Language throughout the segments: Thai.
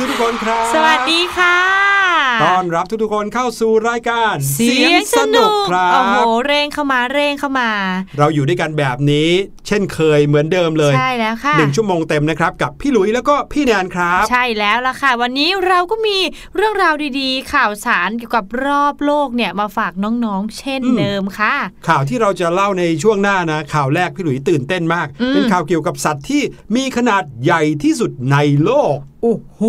ทุกทุกๆคนครับ สวัสดีค่ะต้อนรับทุกทุกๆคนเข้าสู่รายการ เสียงสนุกครับโอ้โหเร่งเข้ามาเร่งเข้ามา เราอยู่ด้วยกันแบบนี้ เช่นเคยเหมือนเดิมเลยใช่แล้วค่ะหนึ่งชั่วโมงเต็มนะครับกับพี่หลุยแล้วก็พี่แนนครับ ใช่แล้วล่ะค่ะ วันนี้เราก็มีเรื่องราวดีๆ ข่าวสารเกี่ยวกับรอบโลกเนี่ยมาฝากน้องๆ เช่นอืมเดิมค่ะ ข่าวที่เราจะเล่าในช่วงหน้านะข่าวแรกพี่หลุยตื่นเต้นมากอืมเป็นข่าวเกี่ยวกับสัตว์ที่มีขนาดใหญ่ที่สุดในโลก โอ้โห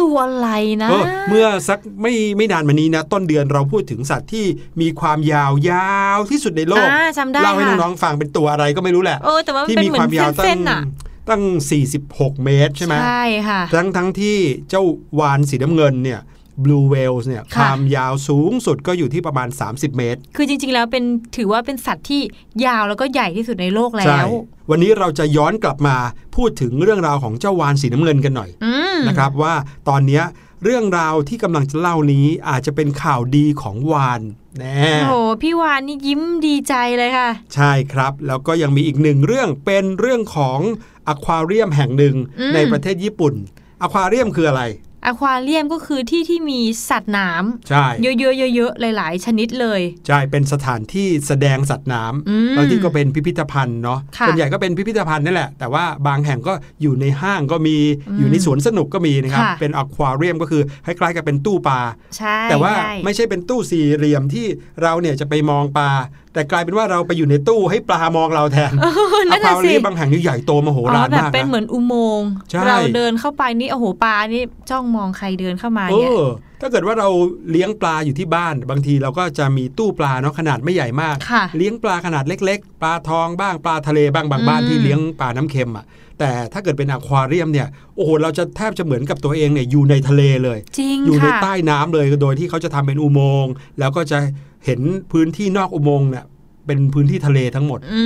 ตัวอะไรนะเออเมื่อสักไม่ไม่นานมานี้นะ ต้นเดือนเราพูดถึงสัตว์ที่มีความยาวยาวที่สุดในโลกอ่าจำได้เล่าให้ค่ะน้องๆฟังเป็นตัวอะไรก็ไม่รู้แหละเออแต่ว่ามันที่เป็นมีเหมือความนยาวตั้เส้งนๆน่ะตั้ง 46 เมตรใช่ไหมใช่ค่ะทั้งทั้งที่เจ้าวานสีน้ำเงินเนี่ย blue whales เนี่ยค่ะความยาวสูงสุดก็อยู่ที่ประมาณ 30 เมตร คือจริงๆ แล้วเป็นถือว่าเป็นสัตว์ที่ยาวแล้วก็ใหญ่ที่สุดในโลกแล้ใช่ววันนี้เราจะย้อนกลับมาพูดถึงเรื่องราวของเจ้าวานสีน้ำเงินกันหน่อยอืมนะครับว่าตอนเนี้ยเรื่องราวที่กำลังจะเล่านี้อาจจะเป็นข่าวดีของวานแน่โอ้โหพี่วานนี่ยิ้มดีใจเลยค่ะ ใช่ครับ แล้วก็ยังมีอีกหนึ่งเรื่องเป็นเรื่องของอควาเรียมแห่งหนึ่งอืมในประเทศญี่ปุ่นอควาเรียมคืออะไร อควาเรียมก็คือที่ที่มีสัตว์น้ใช่ำเยอะๆเยอะๆหลาย ๆ ชนิดเลย ใช่เป็นสถานที่แสดงสัตว์น้อืมำบางที่ก็เป็นพิพิธภัณฑ์เนาะค่ะส่วนใหญ่ก็เป็นพิพิธภัณฑ์นี่แหละ แต่ว่าบางแห่งก็อยู่ในห้างก็มีอืมอยู่ในสวนสนุกก็มีนะครับค่ะเป็นอควาเรียมก็คือคล้ายๆกับเป็นตู้ปลาใช่แต่ว่าใช่ไม่ใช่เป็นตู้สี่เหลี่ยมที่เราเนี่ยจะไปมองปลาแต่กลายเป็นว่าเราไปอยู่ในตู้ให้ปลามองเราแทนเอออนั่นควาน่ะเรีสิยมบางแห่งนี่ใหญ่โตมโหอ๋ฬาอรแบบมากเป็นนะเหมือนอุโมงค์ใช่เราเดินเข้าไปนี่โอ้โหปลานี่จ้องมองใครเดินเข้ามาเอเนี่ยอถ้าเกิดว่าเราเลี้ยงปลาอยู่ที่บ้าน บางทีเราก็จะมีตู้ปลาเนาะขนาดไม่ใหญ่มากค่ะเลี้ยงปลาขนาดเล็ก ๆ ปลาทองบ้างปลาทะเลบ้างบางบ้านอืมที่เลี้ยงปลาน้ำเค็มอะแต่ถ้าเกิดเป็นอควาเรียมเนี่ยโอ้โหเราจะแทบจะเหมือนกับตัวเองเนี่ยอยู่ในทะเลเลยจริงอยู่ในค่ะใต้น้ำเลยโดยที่เขาจะทำเป็นอุโมงค์แล้วก็จะ เห็นพื้นที่นอกอุโมงค์เนี่ยเป็นพื้นที่ทะเลทั้งหมด อื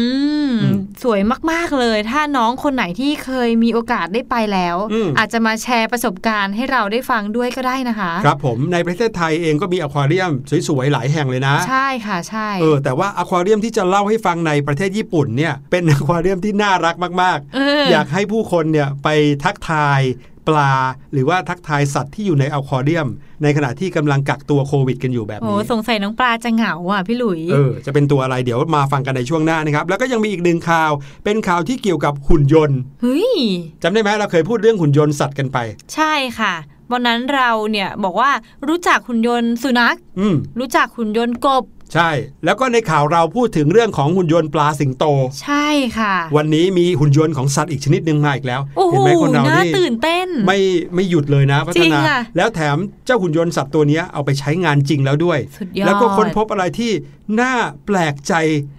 มอืมสวยมาก ๆ เลย ถ้าน้องคนไหนที่เคยมีโอกาสได้ไปแล้วอืมอาจจะมาแชร์ประสบการณ์ให้เราได้ฟังด้วยก็ได้นะคะ ครับผมในประเทศไทยเองก็มีอควาเรียมสวย ๆ หลายแห่งเลยนะ ใช่ค่ะ ใช่ เออ แต่ว่าอควาเรียมที่จะเล่าให้ฟังในประเทศญี่ปุ่นเนี่ย เป็นอควาเรียมที่น่ารักมากเออๆอยากให้ผู้คนเนี่ยไปทักทาย ปลาหรือว่าทักทายสัตว์ที่อยู่ในอควาเรียม ในขณะที่กำลังกักตัวโควิด กันอยู่แบบโอ้นี้สงสัยน้องปลาจะเหงาอะพี่หลุยเออจะเป็นตัวอะไรเดี๋ยวมาฟังกันในช่วงหน้านะครับ แล้วก็ยังมีอีกหนึ่งข่าว เป็นข่าวที่เกี่ยวกับหุ่นยนต์เฮ้ยจำได้ไหมเราเคยพูดเรื่องหุ่นยนต์สัตว์กันไป ใช่ค่ะวันนั้นเราเนี่ยบอกว่ารู้จักหุ่นยนต์สุนัขอืมรู้จักหุ่นยนต์กบ ใช่ แล้วก็ในข่าวเราพูดถึงเรื่องของหุ่นยนต์ปลาสิงโต ใช่ค่ะ วันนี้มีหุ่นยนต์ของสัตว์อีกชนิดหนึ่งมาอีกแล้วโอ้โหเห็นไหมคนเราน่านี่ตื่นเต้น ไม่ไม่หยุดเลยนะพัฒจริงนาอะแล้วแถมเจ้าหุ่นยนต์สัตว์ตัวเนี้ยเอาไปใช้งานจริงแล้วด้วยสุดยอดแล้วก็ค้นพบอะไรที่น่าแปลกใจ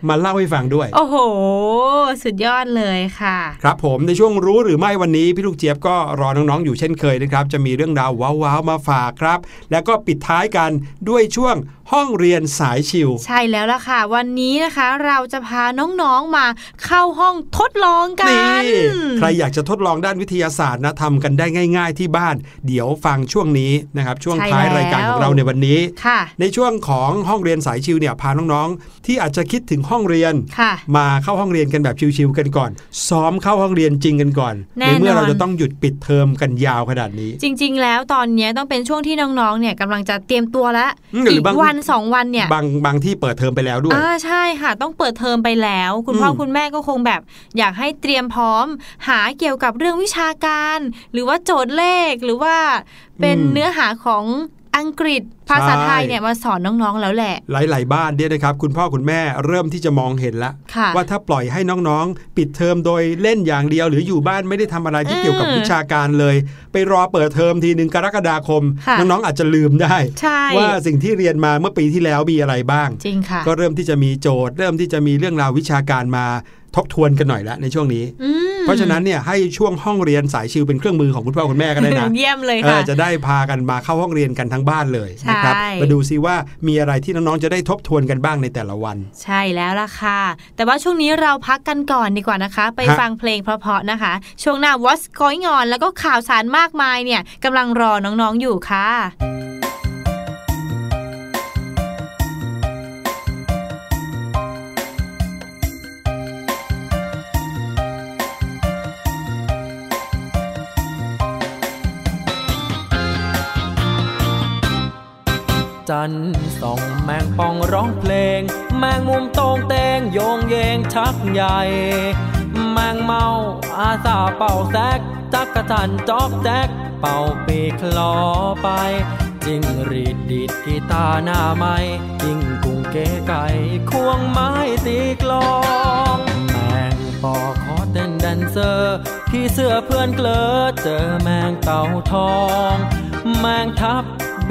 มาเล่าให้ฟังด้วย โอ้โห สุดยอดเลยค่ะ ครับผมในช่วงรู้หรือไม่วันนี้พี่ลูกเจี๊ยบก็รอน้องๆอยู่เช่นเคยนะครับ จะมีเรื่องราวว้าวๆมาฝากครับ แล้วก็ปิดท้ายกันด้วยช่วงห้องเรียนสายชิว ใช่แล้วล่ะค่ะ วันนี้นะคะเราจะพาน้องๆมาเข้าห้องทดลองกันี่นใครอยากจะทดลองด้านวิทยาศาสตร์นะทำกันได้ง่าย ๆ ที่บ้าน เดี๋ยวฟังช่วงนี้นะครับ ช่วงใช่ท้ายแล้วรายการของเราในวันนี้ค่ะในช่วงของห้องเรียนสายชิวเนี่ยพาน้องๆ ที่อาจจะคิดถึงห้องเรียนค่ะมาเข้าห้องเรียนกันแบบชิวๆกันก่อน ซ้อมเข้าห้องเรียนจริงกันก่อนแน่ในเมื่อนอนเราจะต้องหยุดปิดเทอมกันยาวขนาดนี้ จริง ๆ แล้วตอนเนี้ยต้องเป็นช่วงที่น้องๆเนี่ยกำลังจะเตรียมตัวแล้วอืมหรืออีกบางวันสองวันเนี่ย บางบางที่เปิดเทอมไปแล้วด้วยอ่าใช่ค่ะ ต้องเปิดเทอมไปแล้ว คุณพ่ออืมคุณแม่ก็คงแบบ อยากให้เตรียมพร้อม หาเกี่ยวกับเรื่องวิชาการ หรือว่าโจทย์เลขหรือว่าเป็นเนื้อหาของ อังกฤษภาษาไทยเนี่ยมาสอนน้องๆแล้วแหละ หลาย ๆ บ้านเนี่ยนะครับคุณพ่อคุณแม่เริ่มที่จะมองเห็นแล้วค่ะว่าถ้าปล่อยให้น้องๆ ปิดเทอมโดยเล่นอย่างเดียว หรืออยู่บ้านไม่ได้ทำอะไรที่อืมเกี่ยวกับวิชาการเลย ไปรอเปิดเทอมทีหนึ่งกรกฎาคมค่ะน้องๆอาจจะลืมได้ใช่ว่าสิ่งที่เรียนมาเมื่อปีที่แล้วมีอะไรบ้างจริงค่ะก็เริ่มที่จะมีโจทย์ เริ่มที่จะมีเรื่องราววิชาการมาทบทวนกันหน่อยละในช่วงนี้ อืม เพราะฉะนั้นเนี่ยให้ช่วงห้องเรียนสายชิวเป็นเครื่องมือของคุณพ่อคุณแม่ก็ได้นะเยี่ยมเลยเอค่ะอจะได้พากันมาเข้าห้องเรียนกันทั้งบ้านเลยนะครับใช่มาดูซิว่ามีอะไรที่น้องๆจะได้ทบทวนกันบ้างในแต่ละวัน ใช่แล้วล่ะค่ะ แต่ว่าช่วงนี้เราพักกันก่อนดีกว่านะคะ ไปฮะฟังเพลงเพราะๆนะคะ ช่วงหน้า What's Going On แล้วก็ข่าวสารมากมายเนี่ยกำลังรอน้องๆอยู่ค่ะ「 จันทร์ส่องแมงปองร้องเพลง แมงมุมโตงเตงโยงเยงชักใหญ่ แมงเมาอาสาเป่าแซกจักกระจันจอกแจ๊กเป่าปีกลอไป จิ้งรีดดีดกีตาหน้าไม้จิ้งกุ้งเก๋ไก่ควงไม้ตีกลองแมงปอขอเต้นแดนเซอร์ขี่เสื้อเพื่อนเกลอเจอแมงเต่าทอง แมงทับ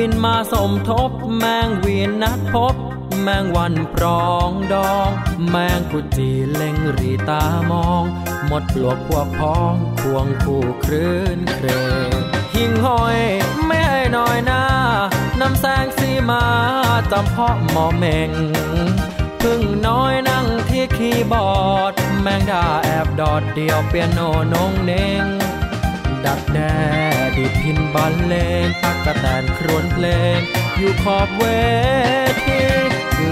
บินมาสมทบ แมงเวียนนัดพบ แมงวันปรองดอง แมงกุจีเล็งรีตามอง หมดปลวกพวกพ้องควงคู่คลื่นเครงหิ่งห้อยไม่ให้น้อยหน้านำแสงสีมาจำเพาะหมอเมงพึ่งน้อยนั่งที่คีย์บอร์ด แมงดาแอบดอดเดียวเปียโนนงเนง ดักแด้ดิดพินบันเลงตักกะแตนครวนเพลง อยู่ขอบเวที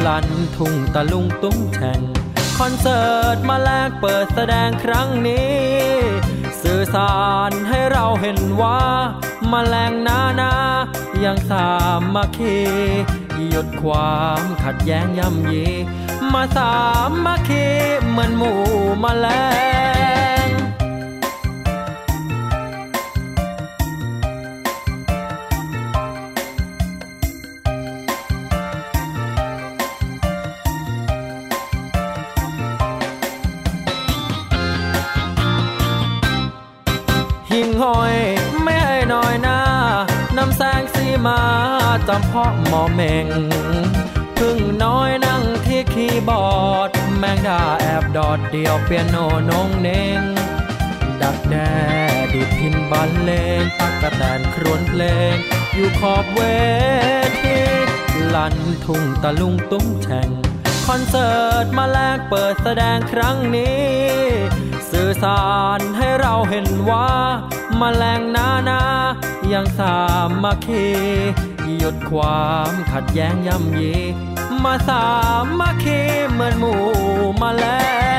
ลันทุ่งตะลุงตุ้งแช่งคอนเสิร์ตมาแลกเปิดแสดงครั้งนี้ สื่อสารให้เราเห็นว่ามาแรงนานายังสามัคคีหยุดความขัดแย้งย่ำยี มาสามัคคีเหมือนหมู่มาแลง จำเพาะหมอเมงพึ่งน้อยนั่งที่คีย์บอร์ด แมงดาแอบดอดเดียวเปียโนนงเนงดักแด้ดิดพินบันเลงตักกะแตนครวนเพลง อยู่ขอบเวทีลันทุ่งตะลุงตุ้งแช่งคอนเสิร์ตมาแลกเปิดแสดงครั้งนี้ สื่อสารให้เราเห็นว่ามาแรงนานายังสามัคคี หยุดความขัดแย้งย่ำยี มาสามมาเคีเหมือนหมู่มาแล้ว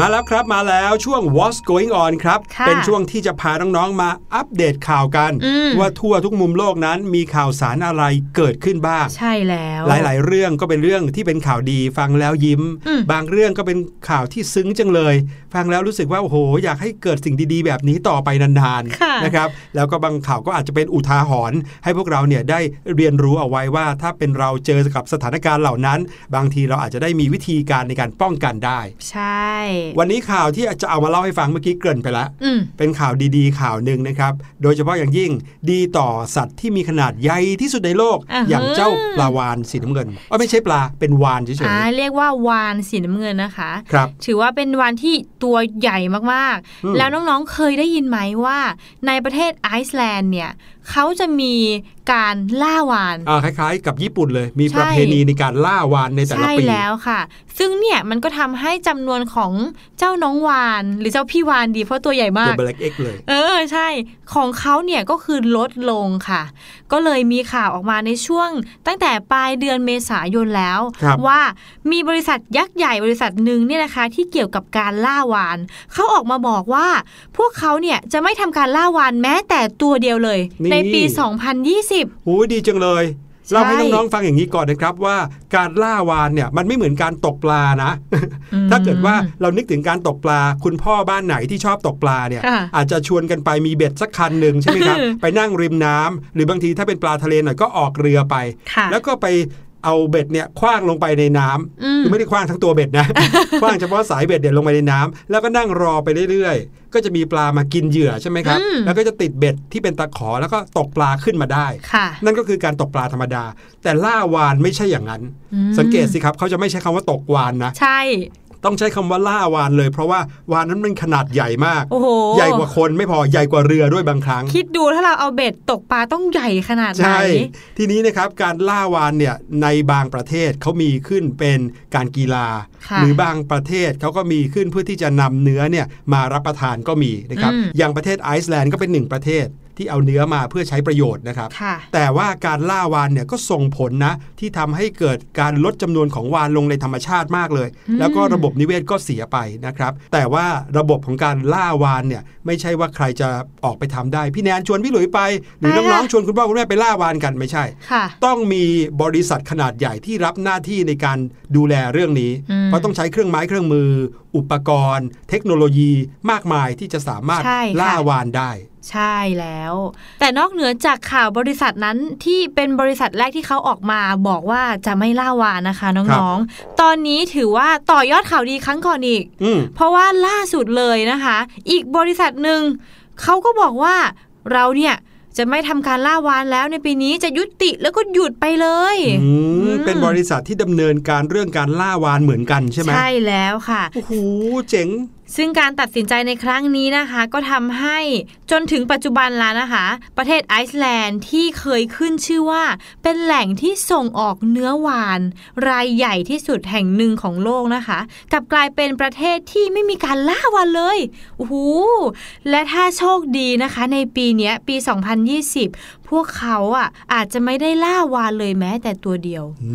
มาแล้วครับมาแล้วช่วง What's Going On ครับค่ะเป็นช่วงที่จะพาน้องๆมาอัปเดตข่าวกันอืมว่าทั่วทุกมุมโลกนั้นมีข่าวสารอะไรเกิดขึ้นบ้าง ใช่แล้ว หลายๆ เรื่องก็เป็นเรื่องที่เป็นข่าวดีฟังแล้วยิ้มอืมบางเรื่องก็เป็นข่าวที่ซึ้งจังเลย ฟังแล้วรู้สึกว่าโอ้โหอยากให้เกิดสิ่งดีๆ แบบนี้ต่อไปนานค่ะๆนะครับแล้วก็บางข่าวก็อาจจะเป็นอุทาหรณ์ให้พวกเราเนี่ยได้เรียนรู้เอาไว้ว่า ถ้าเป็นเราเจอกับสถานการณ์เหล่านั้น บางทีเราอาจจะได้มีวิธีการในการป้องกันได้ ใช่วันนี้ข่าวที่จะเอามาเล่าให้ฟังเมื่อกี้เกริ่นไปแล้วอืมเป็นข่าวดีๆ ข่าวหนึ่งนะครับ โดยเฉพาะอย่างยิ่งดีต่อสัตว์ที่มีขนาดใหญ่ที่สุดในโลกอ่าฮะอย่างเจ้าปลาวานสีน้ำเงินอ๋อไม่ใช่ปลาเป็นวานเฉยอ่าเรียกว่าวานสีน้ำเงินนะคะๆครับถือว่าเป็นวานที่ตัวใหญ่มากอืมๆแล้วน้องๆเคยได้ยินไหมว่าในประเทศไอซ์แลนด์เนี่ย เขาจะมีการล่าวานอ่าคล้ายๆ กับญี่ปุ่นเลย มีใช่ประเพณีในการล่าวานในแต่ละใช่ปีแล้วค่ะ ซึ่งเนี่ยมันก็ทำให้จำนวนของเจ้าน้องวาน หรือเจ้าพี่วานดีเพราะตัวใหญ่มาตัวกเบล็กเอ็กเลย เออใช่ ของเขาเนี่ยก็คือลดลงค่ะ ก็เลยมีข่าวออกมาในช่วง ตั้งแต่ปลายเดือนเมษายนแล้วครับว่ามีบริษัทยักษ์ใหญ่บริษัทหนึ่งเนี่ยนะคะ ที่เกี่ยวกับการล่าวานเขาออกมาบอกว่า พวกเขาเนี่ยจะไม่ทำการล่าวานแม้แต่ตัวเดียวเลยนี่ในปี 2020โอ้ยดีจังเลยใช่เราให้น้องๆฟังอย่างนี้ก่อนนะครับว่าการล่าวานเนี่ยมันไม่เหมือนการตกปลานะอืมถ้าเกิดว่าเรานึกถึงการตกปลา คุณพ่อบ้านไหนที่ชอบตกปลาเนี่ยค่ะอาจจะชวนกันไปมีเบ็ดสักคันหนึ่งใช่ไหมครับไปนั่งริมน้ำหรือบางทีถ้าเป็นปลาทะเลหน่อยก็ออกเรือไปค่ะแล้วก็ไป เอาเบ็ดเนี่ยคว้างลงไปในน้ำอืมคือไม่ได้คว้างทั้งตัวเบ็ดนะคว้างเฉพาะสายเบ็ดเนี่ยลงไปในน้ำแล้วก็นั่งรอไปเรื่อยๆ ก็จะมีปลามากินเหยื่อใช่ไหมครับอืมแล้วก็จะติดเบ็ดที่เป็นตะขอแล้วก็ตกปลาขึ้นมาได้ค่ะนั่นก็คือการตกปลาธรรมดา แต่ล่าวานไม่ใช่อย่างนั้นอืมสังเกตสิครับเขาจะไม่ใช้คำว่าตกวานนะ ใช่ ต้องใช้คำว่าล่าวานเลย เพราะว่าวานนั้นมันขนาดใหญ่มากโอ้โหใหญ่กว่าคนไม่พอใหญ่กว่าเรือด้วยบางครั้ง คิดดูถ้าเราเอาเบ็ดตกปลาต้องใหญ่ขนาดไหนใช่ทีนี้นะครับการล่าวานเนี่ยในบางประเทศเขามีขึ้นเป็นการกีฬาค่ะ หรือบางประเทศเขาก็มีขึ้นเพื่อที่จะนำเนื้อเนี่ยมารับประทานก็มีนะครับอืมอย่างประเทศไอซ์แลนด์ก็เป็นหนึ่งประเทศที่เอาเนื้อมาเพื่อใช้ประโยชน์นะครับค่ะแต่ว่าการล่าวานเนี่ยก็ส่งผลนะที่ทำให้เกิดการลดจำนวนของวานลงในธรรมชาติมากเลยอืมแล้วก็ระบบนิเวศก็เสียไปนะครับ แต่ว่าระบบของการล่าวานเนี่ยไม่ใช่ว่าใครจะออกไปทำได้ พี่แนนชวนพี่หลุยไป หรือน้องๆชวนคุณพ่อคุณแม่ไปล่าวานกันไม่ใช่ค่ะต้องมีบริษัทขนาดใหญ่ที่รับหน้าที่ในการดูแลเรื่องนี้อืมเพราะต้องใช้เครื่องไม้เครื่องมือ อุปกรณ์ เทคโนโลยีมากมายที่จะสามารถใช่ค่ะล่าวานได้ ใช่แล้ว แต่นอกเหนือจากข่าวบริษัทนั้นที่เป็นบริษัทแรกที่เขาออกมาบอกว่าจะไม่ล่าวานนะคะ น้องๆ ตอนนี้ถือว่าต่อยอดข่าวดีครั้งก่อนอีกอืมเพราะว่าล่าสุดเลยนะคะ อีกบริษัทหนึ่งเขาก็บอกว่าเราเนี่ย จะไม่ทำการล่าวานแล้วในปีนี้จะยุติแล้วก็หยุดไปเลยอืมอืมเป็นบริษัทที่ดำเนินการเรื่องการล่าวานเหมือนกันใช่ไหมใช่แล้วค่ะโอ้โหเจ๋ง ซึ่งการตัดสินใจในครั้งนี้นะคะ ก็ทำให้จนถึงปัจจุบันแล้วนะคะ ประเทศไอซ์แลนด์ที่เคยขึ้นชื่อว่า เป็นแหล่งที่ส่งออกเนื้อวาน รายใหญ่ที่สุดแห่งหนึ่งของโลกนะคะกลับกลายเป็นประเทศที่ไม่มีการล่าวานเลยโอ้โหและถ้าโชคดีนะคะ ในปีนี้ปี 2020 พวกเขาอะอาจจะไม่ได้ล่าวานเลยแม้แต่ตัวเดียวอื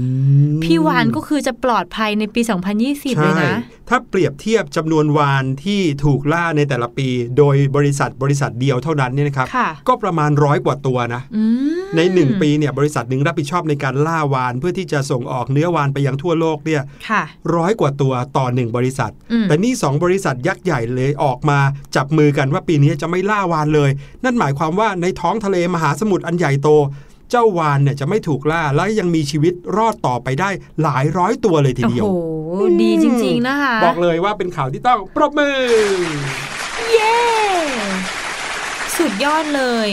มพี่วานก็คือจะปลอดภัยในปี 2020 เลยใช่นะ ถ้าเปรียบเทียบจำนวนวานที่ถูกล่าในแต่ละปี โดยบริษัทบริษัทเดียวเท่านั้นเนี่ยนะครับค่ะก็ประมาณร้อยกว่าตัวนะอืมในหนึ่งปีเนี่ยบริษัทหนึ่งรับผิดชอบในการล่าวาน เพื่อที่จะส่งออกเนื้อวานไปยังทั่วโลกเนี่ยค่ะร้อยกว่าตัวต่อหนึ่งบริษัทอืมแต่นี่สองบริษัทยักษ์ใหญ่เลยออกมาจับมือกันว่าปีนี้จะไม่ล่าวานเลย นั่นหมายความว่าในท้องทะเลมหาสมุทรอันใหญ่โต เจ้าวานเนี่ยจะไม่ถูกล่าและยังมีชีวิตรอดต่อไปได้หลายร้อยตัวเลยทีโอ้เดียวโห ดีจริง ๆ นะคะ บอกเลยว่าเป็นข่าวที่ต้องปรบมือ เย้ สุดยอดเลย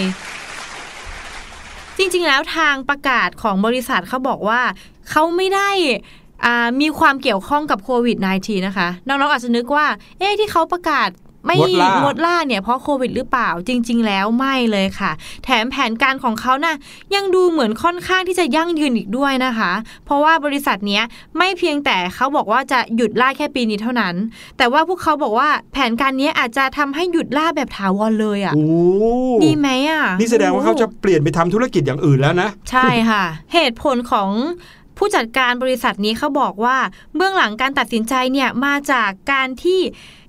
จริง ๆ แล้วทางประกาศของบริษัทเขาบอกว่า เขาไม่ได้อ่ามีความเกี่ยวข้องกับโควิด -19 นะคะ น้อง ๆ อาจจะนึกว่า เอ๊ะที่เขาประกาศ ไม่งดล่างดล่าเนี่ยเพราะโควิดหรือเปล่าจริง ๆ แล้วไม่เลยค่ะ แถมแผนการของเขานะ่ะยังดูเหมือนค่อนข้างที่จะยั่งยืนอีกด้วยนะคะ เพราะว่าบริษัทเนี้ยไม่เพียงแต่เขาบอกว่าจะหยุดล่าแค่ปีนี้เท่านั้น แต่ว่าพวกเขาบอกว่าแผนการนี้อาจจะทำให้หยุดล่าแบบถาวรเลยอะ่ะโอ้ดีไหมอะนี่แสดงว่าเขาจะเปลี่ยนไปทำธุรกิจอย่างอื่นแล้วนะ ใช่ค่ะ เหตุผลของ ผู้จัดการบริษัทนี้เขาบอกว่าเบื้องหลังการตัดสินใจเนี่ยมาจากการที่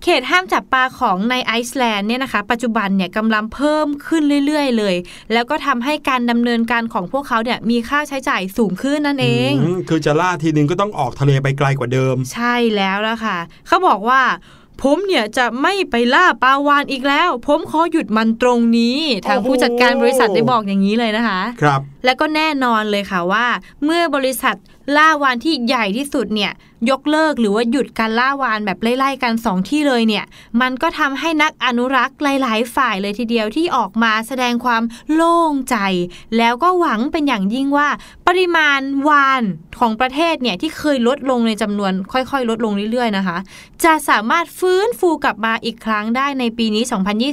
เขตห้ามจับปลาของในไอซ์แลนด์เนี่ยนะคะ ปัจจุบันเนี่ยกำลังเพิ่มขึ้นเรื่อย ๆ เลย แล้วก็ทำให้การดำเนินการของพวกเขาเนี่ยมีค่าใช้จ่ายสูงขึ้นนั่นเองมคือจะล่าทีนึงก็ต้องออกทะเลไปไกลกว่าเดิม ใช่แล้วละค่ะเขาบอกว่า ผมเนี่ยจะไม่ไปล่าปลาวานอีกแล้ว ผมขอหยุดมันตรงนี้ ทางโอ้โหผู้จัดการบริษัทได้บอกอย่างนี้เลยนะคะ ครับ และก็แน่นอนเลยค่ะว่า เมื่อบริษัทล่าวานที่ใหญ่ที่สุดเนี่ย ยกเลิกหรือว่าหยุดการล่าวานแบบไล่ๆกันสองที่เลยเนี่ย มันก็ทำให้นักอนุรักษ์หลาย ๆ ฝ่ายเลยทีเดียวที่ออกมาแสดงความโล่งใจ แล้วก็หวังเป็นอย่างยิ่งว่า ปริมาณวานของประเทศเนี่ยที่เคยลดลงในจำนวนค่อยๆ ลดลงเรื่อยๆนะคะ จะสามารถฟื้นฟูกลับมาอีกครั้งได้ในปีนี้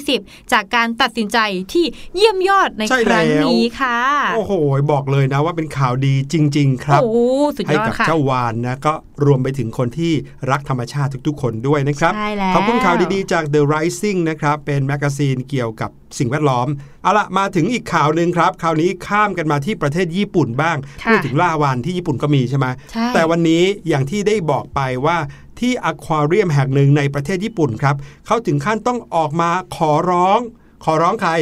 2020 จากการตัดสินใจที่เยี่ยมยอดในใช่ครั้งแล้วนี้ค่ะ โอ้โห บอกเลยนะว่าเป็นข่าวดีจริง ๆ ครับโอ้สุดให้ยอดกับค่ะเจ้าวานนะก็รวมไปถึงคนที่รักธรรมชาติทุกๆ คนด้วยนะครับใช่แล้วขอบคุณข่าวดีๆ จาก The Rising นะครับ เป็นแมกกาซีนเกี่ยวกับสิ่งแวดล้อม เอาละมาถึงอีกข่าวหนึ่งครับ คราวนี้ข้ามกันมาที่ประเทศญี่ปุ่นบ้างค่ะพูดถึงล่าวานที่ญี่ปุ่นก็มีใช่ไหมใช่แต่วันนี้อย่างที่ได้บอกไปว่าที่อควาเรียมแห่งหนึ่งในประเทศญี่ปุ่นครับเขาถึงขั้นต้องออกมาขอร้อง ขอร้องใคร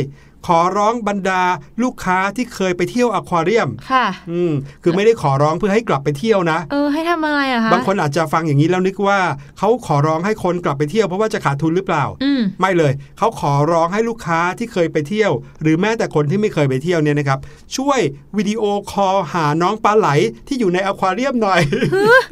ขอร้องบรรดาลูกค้าที่เคยไปเที่ยวอควาเรียม ค่ะ อืม คือไม่ได้ขอร้องเพื่อให้กลับไปเที่ยวนะ เออ ให้ทำอะไรอะคะ บางคนอาจจะฟังอย่างนี้แล้วนึกว่าเขาขอร้องให้คนกลับไปเที่ยวเพราะว่าจะขาดทุนหรือเปล่าอืมไม่เลย เขาขอร้องให้ลูกค้าที่เคยไปเที่ยว หรือแม้แต่คนที่ไม่เคยไปเที่ยวเนี่ยนะครับ ช่วยวิดีโอcall หาน้องปลาไหลที่อยู่ในอควาเรียมหน่อย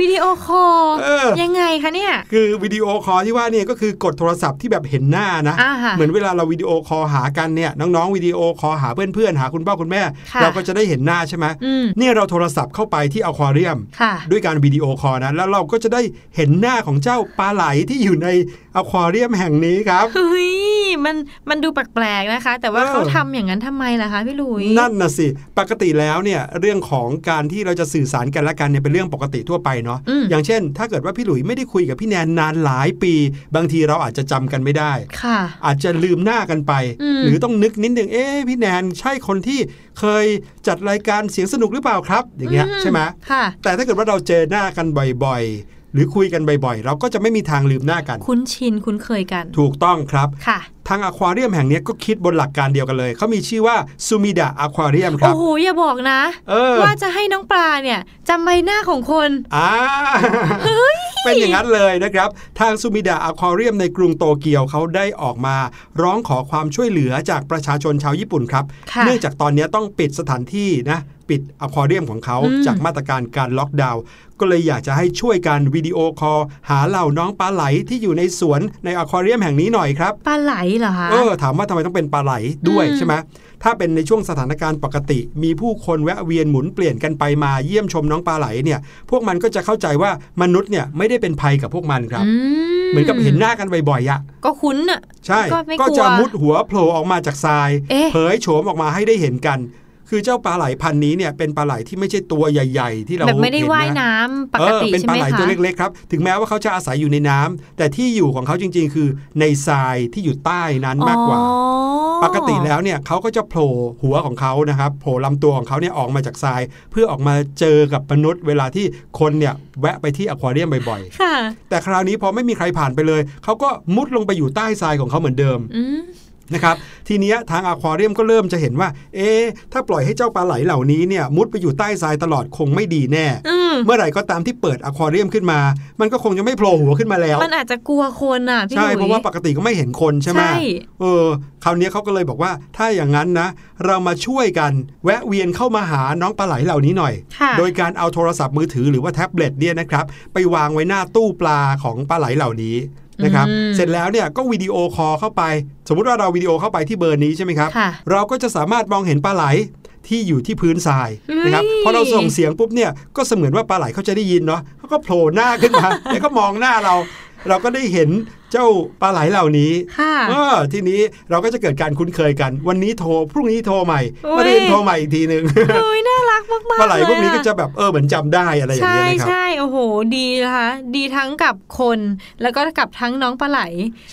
video call เออยังไงคะเนี่ย คือ video call ที่ว่าเนี่ยก็คือกดโทรศัพท์ที่แบบเห็นหน้านะอ่าค่ะเหมือนเวลาเรา video call หากันเนี่ยน้องๆ video call หาเพื่อนๆหาคุณพ่อคุณแม่ค่ะเราก็จะได้เห็นหน้าใช่ไหมอืมเนี่ยเราโทรศัพท์เข้าไปที่อควาเรียมค่ะด้วยการ video call นะแล้วเราก็จะได้เห็นหน้าของเจ้าปลาไหลที่อยู่ใน อควาเรียมแห่งนี้ครับเฮ้ยมันมันดูแปลกๆนะคะ แต่ว่าเออเขาทำอย่างนั้นทำไมล่ะคะพี่หลุยส์นั่นน่ะสิปกติแล้วเนี่ยเรื่องของการที่เราจะสื่อสารกันและกันเนี่ยเป็นเรื่องปกติทั่วไปเนาะอืมอย่างเช่น ถ้าเกิดว่าพี่หลุยไม่ได้คุยกับพี่แนนนานหลายปี บางทีเราอาจจะจำกันไม่ได้ค่ะอาจจะลืมหน้ากันไปอืมหรือต้องนึกนิดนึงเอ๊ะพี่แนนใช่คนที่เคยจัดรายการเสียงสนุกหรือเปล่าครับ อย่างเงี้ยใช่ไหมค่ะแต่ถ้าเกิดว่าเราเจอหน้ากันบ่อยๆหรือคุยกันบ่อยๆ เราก็จะไม่มีทางลืมหน้ากัน คุ้นชินคุ้นเคยกัน ถูกต้องครับค่ะ ทางอควาเรียมแห่งเนี้ยก็คิดบนหลักการเดียวกันเลย เขามีชื่อว่าซูมิดะอควาเรียมครัโอ้บโห อย่าบอกนะเออว่าจะให้น้องปลาเนี่ยจำใบหน้าของคนอ่าเป็นอย่างนั้นเลยนะครับ ทางซูมิดะอควาเรียมในกรุงโตเกียวเขาได้ออกมา ร้องขอความช่วยเหลือจากประชาชนชาวญี่ปุ่นครับค่ะเนื่องจากตอนนี้ต้องปิดสถานที่นะปิดอควาเรียมของเขาอืมจากมาตรการการล็อกดาวน์ก็เลยอยากจะให้ช่วยกันวิดีโอคอลหาเหล่าน้องปลาไหลที่อยู่ในสวนในอควาเรียมแห่งนี้หน่อยครับปลาไหลเหรอคะเออถามว่าทำไมต้องเป็นปลาไหลด้วยอืมใช่ไหมถ้าเป็นในช่วงสถานการณ์ปกติ มีผู้คนแวะเวียนหมุนเปลี่ยนกันไปมาเยี่ยมชมน้องปลาไหลเนี่ย พวกมันก็จะเข้าใจว่ามนุษย์เนี่ยไม่ได้เป็นภัยกับพวกมันครับอืเหมือนกับเห็นหน้ากันบ่อยๆอะก็คุ้นอะใช่ก็ไม่กลัวก็จะมุดหัวโผล่ออกมาจากทรายเอ๊ะเผยโฉมออกมาให้ได้เห็นกัน คือเจ้าปลาไหลพันธุ์นี้เนี่ยเป็นปลาไหลที่ไม่ใช่ตัวใหญ่ ๆ ที่เราแบบไม่ได้เห็นว่ายนะน้ำปเอกอติเป็นใช่ปลาไหมไหลคะตัวเล็กๆครับถึงแม้ว่าเขาจะอาศัยอยู่ในน้ำแต่ที่อยู่ของเขาจริง ๆ คือในทรายที่อยู่ใต้นั้นมากกว่าอ๋อปกติแล้วเนี่ยเขาก็จะโผล่หัวของเขานะครับโผล่ลำตัวของเขาเนี่ยออกมาจากทราย เพื่อออกมาเจอกับมนุษย์ เวลาที่คนเนี่ยแวะไปที่อควาเรียมบ่อยค่ะๆแต่คราวนี้พอไม่มีใครผ่านไปเลยเขาก็มุดลงไปอยู่ใต้ทรายของเขาเหมือนเดิมอืม นะครับทีเนี้ยทางอควาเรียมก็เริ่มจะเห็นว่า เอ๊ะถ้าปล่อยให้เจ้าปลาไหลเหล่านี้เนี่ยมุดไปอยู่ใต้ทรายตลอดคงไม่ดีแน่อืมเมื่อไหร่ก็ตามที่เปิดอควาเรียมขึ้นมา มันก็คงจะไม่โผล่หัวขึ้นมาแล้ว มันอาจจะกลัวคนอะพี่หใช่ลุยเพราะว่าปกติก็ไม่เห็นคนใช่ไหมใช่เออคราวนี้เขาก็เลยบอกว่าถ้าอย่างนั้นนะ เรามาช่วยกันแวะเวียนเข้ามาหาน้องปลาไหลเหล่านี้หน่อยค่ะโดยการเอาโทรศัพท์มือถือหรือว่าแท็บเล็ตเนี่ยนะครับไปวางไว้หน้าตู้ปลาของปลาไหลเหล่านี้ นะครับอืมเสร็จแล้วเนี่ยก็วิดีโอคอลเข้าไป สมมุติว่าเราวิดีโอเข้าไปที่เบอร์นี้ใช่ไหมครับค่ะเราก็จะสามารถมองเห็นปลาไหลที่อยู่ที่พื้นทรายเฮ้ยนะครับพอเราส่งเสียงปุ๊บเนี่ยก็เสมือนว่าปลาไหลเขาจะได้ยินเนาะเขาก็โผล่หน้าขึ้นมาแล้วก็มองหน้าเรา เราก็ได้เห็น เจ้าปลาไหลเหล่านี้ค่ะเออทีนี้เราก็จะเกิดการคุ้นเคยกัน วันนี้โทรพรุ่งนี้โทรใหม่โอ้ยมาเรียนโทรใหม่อีกทีหนึ่งเฮ้ยน่ารักมากๆปลาไหลพวกนี้เยก็อะจะแบบเออเหมือนจำได้อะไรอย่างใช่เงี้ยนะครับใช่โอ้โหดีนะคะดีทั้งกับคนแล้วก็กับทั้งน้องปลาไหล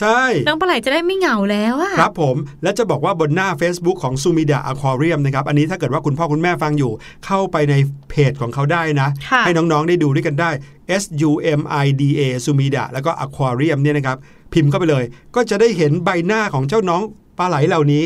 ใช่ น้องปลาไหลจะได้ไม่เหงาแล้วอะครับผมและจะบอกว่าบนหน้า Facebook ของซูมิดาอควาเรียมนะครับอันนี้ถ้าเกิดว่าคุณพ่อคุณแม่ฟังอยู่ เข้าไปในเพจของเขาได้นะค่ะให้น้องๆได้ดูด้วยกันได้ S U M I D A ซูมิดาแล้วก็อควาเรียมเนี่ยนะครับ พิมพ์เข้าไปเลย ก็จะได้เห็นใบหน้าของเจ้าน้องปลาไหลเหล่านี้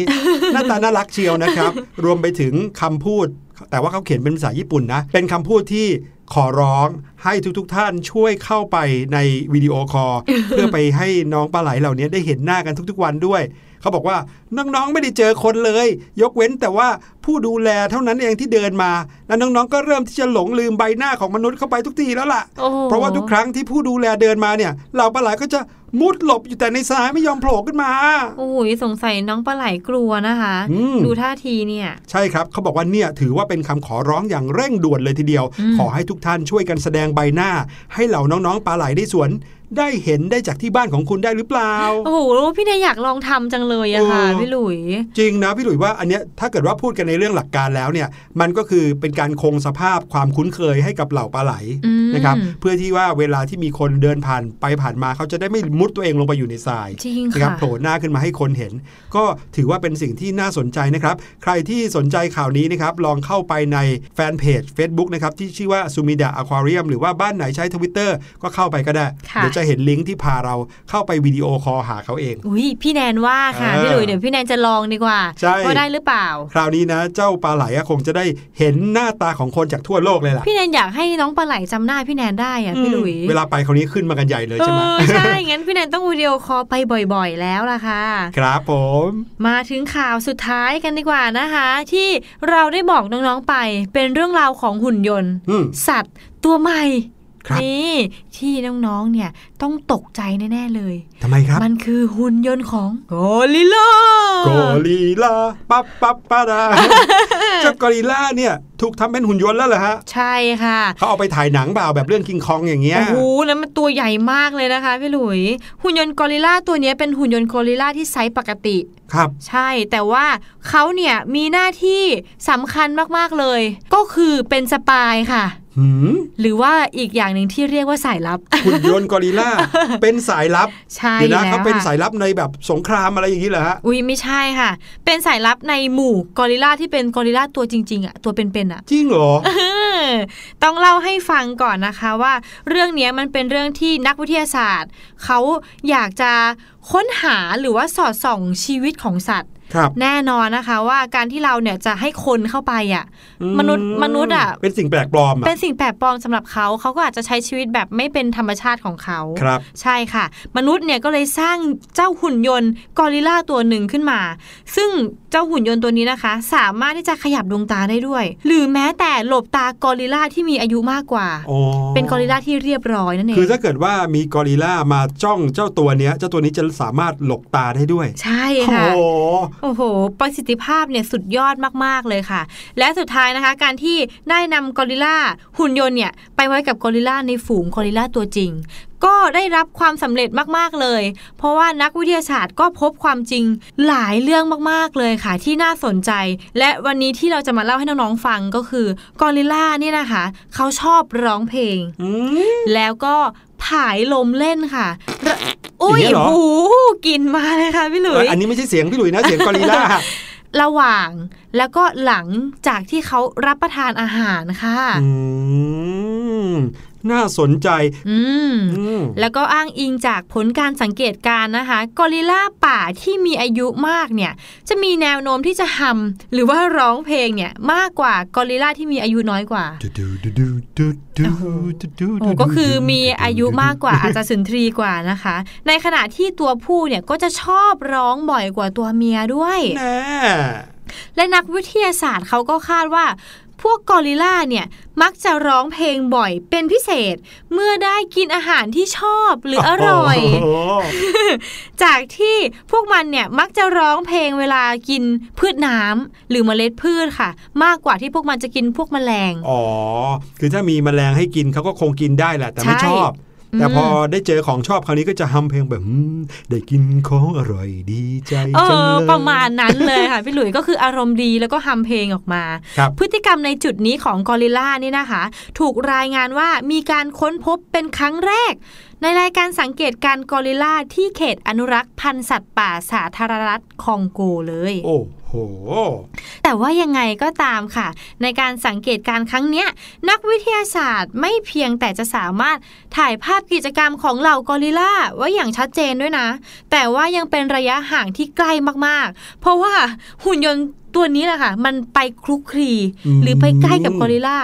หน้าตาน่ารักเชียวนะครับ รวมไปถึงคำพูด แต่ว่าเขาเขียนเป็นภาษาญี่ปุ่นนะ เป็นคำพูดที่ขอร้องให้ทุกๆทท่านช่วยเข้าไปในวิดีโอคอลเพื่อไปให้น้องปลาไหลเหล่านี้ได้เห็นหน้ากันทุกๆวันด้วย เขาบอกว่าน้องๆไม่ได้เจอคนเลย ยกเว้นแต่ว่าผู้ดูแลเท่านั้นเองที่เดินมา แล้วน้องๆก็เริ่มที่จะหลงลืมใบหน้าของมนุษย์เข้าไปทุกทีแล้วล่ะโอ้โหเพราะว่าทุกครั้งที่ผู้ดูแลเดินมาเนี่ยเหล่าปลาไหลก็จะมุดหลบอยู่แต่ในทรายไม่ยอมโผล่ขึ้นมาโอ้โหสงสัยน้องปลาไหลกลัวนะคะอืมดูท่าทีเนี่ย ใช่ครับเขาบอกว่าเนี่ยถือว่าเป็นคำขอร้องอย่างเร่งด่วนเลยทีเดียวอืมขอให้ทุกท่านช่วยกันแสดงใบหน้า ให้เหล่าน้องๆปลาไหลได้สวน ได้เห็นได้จากที่บ้านของคุณได้หรือเปล่า โอ้โหพี่เนยอยากลองทำจังเลยอะค่ะเออพี่หลุย จริงนะพี่หลุยว่าอันเนี้ยถ้าเกิดว่าพูดกันในเรื่องหลักการแล้วเนี่ยมันก็คือเป็นการคงสภาพความคุ้นเคยให้กับเหล่าปลาไหลอืมนะครับเพื่อที่ว่าเวลาที่มีคนเดินผ่านไปผ่านมาเขาจะได้ไม่มุดตัวเองลงไปอยู่ในทรายจริงนะครับค่ะโผล่หน้าขึ้นมาให้คนเห็น ก็ถือว่าเป็นสิ่งที่น่าสนใจนะครับ ใครที่สนใจข่าวนี้นะครับลองเข้าไปในแฟนเพจ Facebook นะครับที่ชื่อว่าซูมิดาอควาเรียมหรือว่าบ้านไหนใช้ทวิตเตอร์ก็เข้าไปก็ได้ค่ะเดี๋ยวจะเห็นลิงก์ที่พาเราเข้าไปวิดีโอคอลหาเขาเองอุ้ยพี่แนนว่าค่ะเออพี่หลุยเดี๋ยวพี่แนนจะลองดีกว่าใช่ว่าได้หรือเปล่า คราวนี้นะ เจ้าปลาไหลอะคงจะได้เห็นหน้าตาของคนจากทั่วโลกเลยล่ะพี่แนนอยากให้น้องปลาไหลจำหน้าพี่แนนได้อะพี่หลุยเวลาไปคราวนี้ขึ้นมากันใหญ่เลยเอใช่ไหมอใช่งั้นพี่แนนต้องวิดีโอคอลไปบ่อย ๆ แล้วล่ะค่ะ ครับผม มาถึงข่าวสุดท้ายกันดีกว่านะคะ ที่เราได้บอกน้องๆไปเป็นเรื่องราวของหุ่นยนต์อืมสัตว์ตัวใหม่ครับนี่ ที่น้องๆ เนี่ยต้องตกใจแน่ ๆ เลย ทำไมครับ มันคือหุ่นยนต์ของกอริลลากอริลลาปั๊บปั๊บปะดาเจ้ากอริลลาเนี่ยถูกทำเป็นหุ่นยนต์แล้วเหรอฮะ ใช่ค่ะ เขาเอาไปถ่ายหนังเปล่าแบบเรื่องคิงคองอย่างเงี้ย โอ้โหแล้วมันตัวใหญ่มากเลยนะคะพี่หลุย หุ่นยนต์กอริลลาตัวเนี้ยเป็นหุ่นยนต์กอริลลาที่ไซส์ปกติ ครับ ใช่ แต่ว่าเขาเนี่ยมีหน้าที่สำคัญมากๆเลย ก็คือเป็น spy ค่ะหืมหรือว่าอีกอย่างหนึ่งที่เรียกว่าสายลับหุ่นยนต์กอริลลาเป็นสายลับใช่เดี๋ยวนะแล้วเขาเป็นค่ะสายลับในแบบสงครามอะไรอย่างนี้เหรอฮะอุ้ยไม่ใช่ค่ะ เป็นสายลับในหมู่กอริลลาที่เป็นกอริลลาตัวจริงๆอะตัวเป็นๆอะจริงเหรอต้องเล่าให้ฟังก่อนนะคะว่า เรื่องเนี้ยมันเป็นเรื่องที่นักวิทยาศาสตร์เขาอยากจะค้นหาหรือว่าสอดส่องชีวิตของสัตว์ครับ แน่นอนนะคะ ว่าการที่เราเนี่ยจะให้คนเข้าไปอะอืมนุษย์มนุษย์อะเป็นสิ่งแปลกปลอม เป็อะนสิ่งแปลกปลอมสำหรับเขาเขาก็อาจจะใช้ชีวิตแบบไม่เป็นธรรมชาติของเขาครับใช่ค่ะ มนุษย์เนี่ยก็เลยสร้างเจ้าหุ่นยนต์กอริลลาตัวหนึ่งขึ้นมา ซึ่งเจ้าหุ่นยนต์ตัวนี้นะคะ สามารถที่จะขยับดวงตาได้ด้วย หรือแม้แต่หลบตากอริลลาที่มีอายุมากกว่าอ๋อเป็นกอริลลาที่เรียบร้อยนั่นเอง คือถ้าเกิดว่ามีกอริลลามาจ้องเจ้าตัวเนี้ย เจ้าตัวนี้จะสามารถหลบตาได้ด้วย ใช่โอ้ค่ะโหโอ้โห ประสิทธิภาพเนี่ยสุดยอดมากๆเลยค่ะ และสุดท้ายนะคะ การที่ได้นำกอริลลาหุ่นยนต์เนี่ยไปไว้กับกอริลลาในฝูงกอริลลาตัวจริง ก็ได้รับความสำเร็จมากๆเลย เพราะว่านักวิทยาศาสตร์ก็พบความจริงหลายเรื่องมากๆเลยค่ะ ที่น่าสนใจ และวันนี้ที่เราจะมาเล่าให้น้องๆฟังก็คือกอริลลาเนี่ยนะคะเขาชอบร้องเพลงอืมแล้วก็ผายลมเล่นค่ะระอุ้ยอย่างเงี้ยเหรอโอ้โหกลินมาเลยค่ะพี่หลุเอยออันนี้ไม่ใช่เสียงพี่หลุยนะ เสียงกอริลลาระหว่างแล้วก็หลังจากที่เขารับประทานอาหารค่ะอืม น่าสนใจอืมอืมแล้วก็อ้างอิงจากผลการสังเกตการณ์นะคะกอริลลาป่าที่มีอายุมากเนี่ย จะมีแนวโน้มที่จะหำหรือว่าร้องเพลงเนี่ยมากกว่ากอริลลาที่มีอายุน้อยกว่าโอ้ก็คือมีอายุมากกว่าอาจจะสุนทรีกว่านะคะ ในขณะที่ตัวผู้เนี่ยก็จะชอบร้องบ่อยกว่าตัวเมียด้วยแน่และนักวิทยาศาสตร์เขาก็คาดว่าพ วกกอริลลาเนี่ยมักจะร้องเพลงบ่อยเป็นพิเศษ เมื่อได้กินอาหารที่ชอบหรืออร่อยโโหจากที่พวกมันเนี่ยมักจะร้องเพลงเวลากินพืชน้ำหรือเมล็ดพืชค่ะ มากกว่าที่พวกมันจะกินพวกแมลง อ๋อ คือถ้ามีแมลงให้กินเขาก็คงกินได้แหละแต่ไม่ใช่ชอบ แต่อืมพอได้เจอของชอบคราวนี้ก็จะฮัมเพลงแบบอืมได้กินของอร่อยดีใจเอจังอเลยประมาณนั้นเลยค่ะ พี่หลุยส์ก็คืออารมณ์ดีแล้วก็ฮัมเพลงออกมาครับพฤติกรรมในจุดนี้ของกอริลลานี่นะคะ ถูกรายงานว่ามีการค้นพบเป็นครั้งแรก ในรายการสังเกตการณ์กอริลลาที่เขตอนุรักษ์พันธุ์สัตว์ป่าสาธารณรัฐคองโกเลย โอ้โห แต่ว่ายังไงก็ตามค่ะ ในการสังเกตการณ์ครั้งเนี้ย นักวิทยาศาสตร์ไม่เพียงแต่จะสามารถถ่ายภาพกิจกรรมของเหล่ากอริลลาไว้อย่างชัดเจนด้วยนะ แต่ว่ายังเป็นระยะห่างที่ใกล้มากๆ เพราะว่าหุ่นยนต์ตัวนี้แหละค่ะ มันไปคลุกคลีอืมหรือไปใกล้กับกอริลลา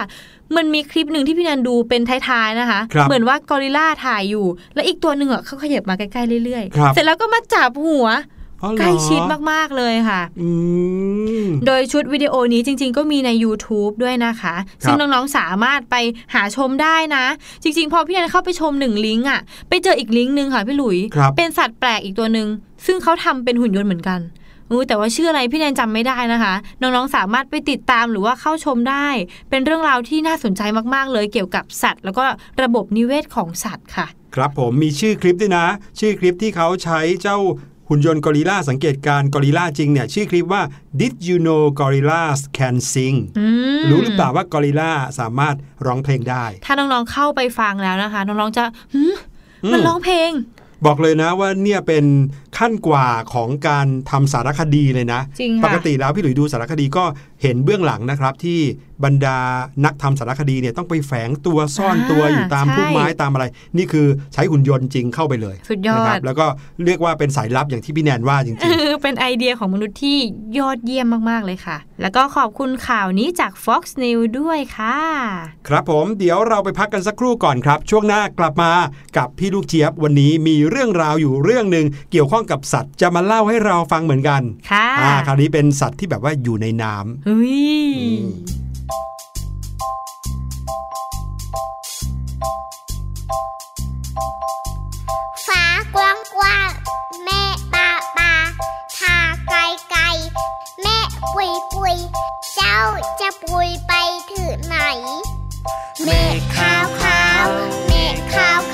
มันมีคลิปหนึ่งที่พี่นันดูเป็นท้ายๆนะคะครับเหมือนว่ากอริลลาถ่ายอยู่ แล้วอีกตัวหนึ่งอะเขาขยับมาใกล้ๆเรื่อยครับๆเสร็จแล้วก็มาจับหัวอ๋อเหรอ ใกล้ชิดมาก ๆ เลยค่ะอืมโดยชุดวิดีโอนี้จริง ๆ ก็มีใน YouTube ด้วยนะคะ ซึ่งน้อง ๆ สามารถไปหาชมได้นะ จริง ๆ พอพี่นันเข้าไปชมหนึ่งลิงก์อะ ไปเจออีกลิงก์หนึ่งค่ะพี่หลุยครับเป็นสัตว์แปลกอีกตัวหนึ่ง ซึ่งเขาทำเป็นหุ่นยนต์เหมือนกันอู้แต่ว่าชื่ออะไรพี่แนนจำไม่ได้นะคะ น้องๆสามารถไปติดตามหรือว่าเข้าชมได้ เป็นเรื่องราวที่น่าสนใจมากๆ เลยเกี่ยวกับสัตว์ แล้วก็ระบบนิเวศของสัตว์ค่ะ ครับผมมีชื่อคลิปด้วยนะ ชื่อคลิปที่เขาใช้เจ้า หุ่นยนต์กอริลลาสังเกตการณ์กอริลลาจริงเนี่ยชื่อคลิปว่า Did you know gorillas can sing อืมรู้หรือเปล่าว่ากอริลลาสามารถร้องเพลงได้ ถ้าน้องๆเข้าไปฟังแล้วนะคะ น้องๆจะหืมอืมมันร้องเพลง บอกเลยนะว่าเนี่ยเป็นขั้นกว่าของการทำสารคดีเลยนะจริงค่ะปกติแล้วพี่หลุยดูสารคดีก็ เห็นเบื้องหลังนะครับที่บรรดานักทำสารคดีเนี่ยต้องไปแฝงตัวซ่อนตัวอ่าอยู่ตามใช่พุ่มไม้ตามอะไร นี่คือใช้หุ่นยนต์จริงเข้าไปเลยสุดยอดนะครับแล้วก็เรียกว่าเป็นสายลับอย่างที่พี่แนนว่าจริงเป็นไอเดียของมนุษย์ที่ยอดเยี่ยมมากๆเลยค่ะ แล้วก็ขอบคุณข่าวนี้จาก Fox News ด้วยค่ะๆครับผมเดี๋ยวเราไปพักกันสักครู่ก่อนครับ ช่วงหน้ากลับมากับพี่ลูกเจี๊ยบวันนี้มีเรื่องราวอยู่เรื่องหนึ่งเกี่ยวข้องกับสัตว์จะมาเล่าให้เราฟังเหมือนกันค่ะอ่าคราวนี้เป็นสัตว์ที่แบบว่าอยู่ในน้ำเฮ้ยฟ้ากว้างกว้างแม่ปาปาทาไกลไกลแม่ปุยปุยเจ้าจะปุยไปถึงไหน เมฆขาวขาวเมฆขาวขาว